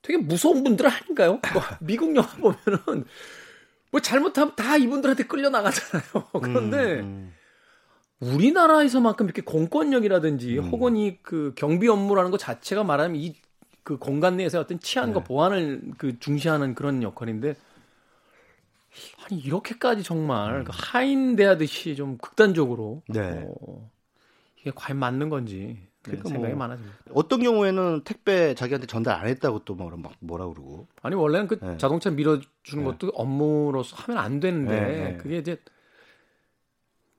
S1: 되게 무서운 분들 아닌가요? 뭐 미국 영화 보면은 뭐 잘못하면 다 이분들한테 끌려 나가잖아요. 그런데 음, 음. 우리나라에서만큼 이렇게 공권력이라든지 음. 혹은 이 그 경비 업무라는 것 자체가 말하면 이 그 공간 내에서 어떤 치안과 네. 보안을 그 중시하는 그런 역할인데 아니 이렇게까지 정말 음. 그 하인 대하듯이 좀 극단적으로 네. 어, 이게 과연 맞는 건지 네, 그러니까 생각이 뭐, 많아집니다.
S3: 어떤 경우에는 택배 자기한테 전달 안 했다고 또 뭐, 막 뭐라 그러고.
S1: 아니 원래는 그 네. 자동차 밀어주는 네. 것도 업무로서 하면 안 되는데 네, 네. 그게 이제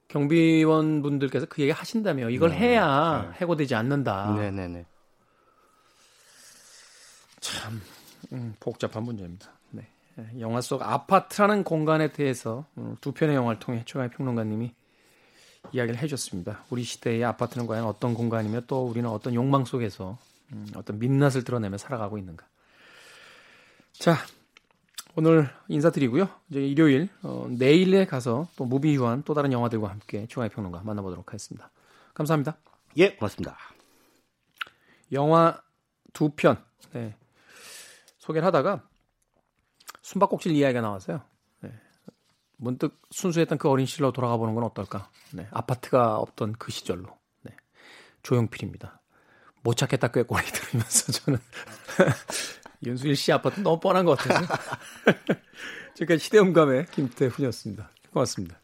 S1: 경비원 분들께서 그 얘기 하신다며 이걸 해야 해고되지 않는다. 네네네. 참 음, 복잡한 문제입니다. 예, 영화 속 아파트라는 공간에 대해서 어, 두 편의 영화를 통해 최강의 평론가님이 이야기를 해줬습니다. 우리 시대의 아파트는 과연 어떤 공간이며 또 우리는 어떤 욕망 속에서 음, 어떤 민낯을 드러내며 살아가고 있는가. 자, 오늘 인사드리고요. 이제 일요일 어, 내일에 가서 또 무비 유한 또 다른 영화들과 함께 최강의 평론가 만나보도록 하겠습니다. 감사합니다.
S3: 예, 고맙습니다.
S1: 영화 두 편. 네. 소개를 하다가 숨바꼭질 이야기가 나왔어요. 네. 문득 순수했던 그 어린 시절로 돌아가 보는 건 어떨까? 네. 아파트가 없던 그 시절로. 네. 조용필입니다. 못 찾겠다 꾀꼬리 들으면서 저는 윤수일 씨 아파트 너무 뻔한 것 같아서. 지금까지 시대음감의 김태훈이었습니다. 고맙습니다.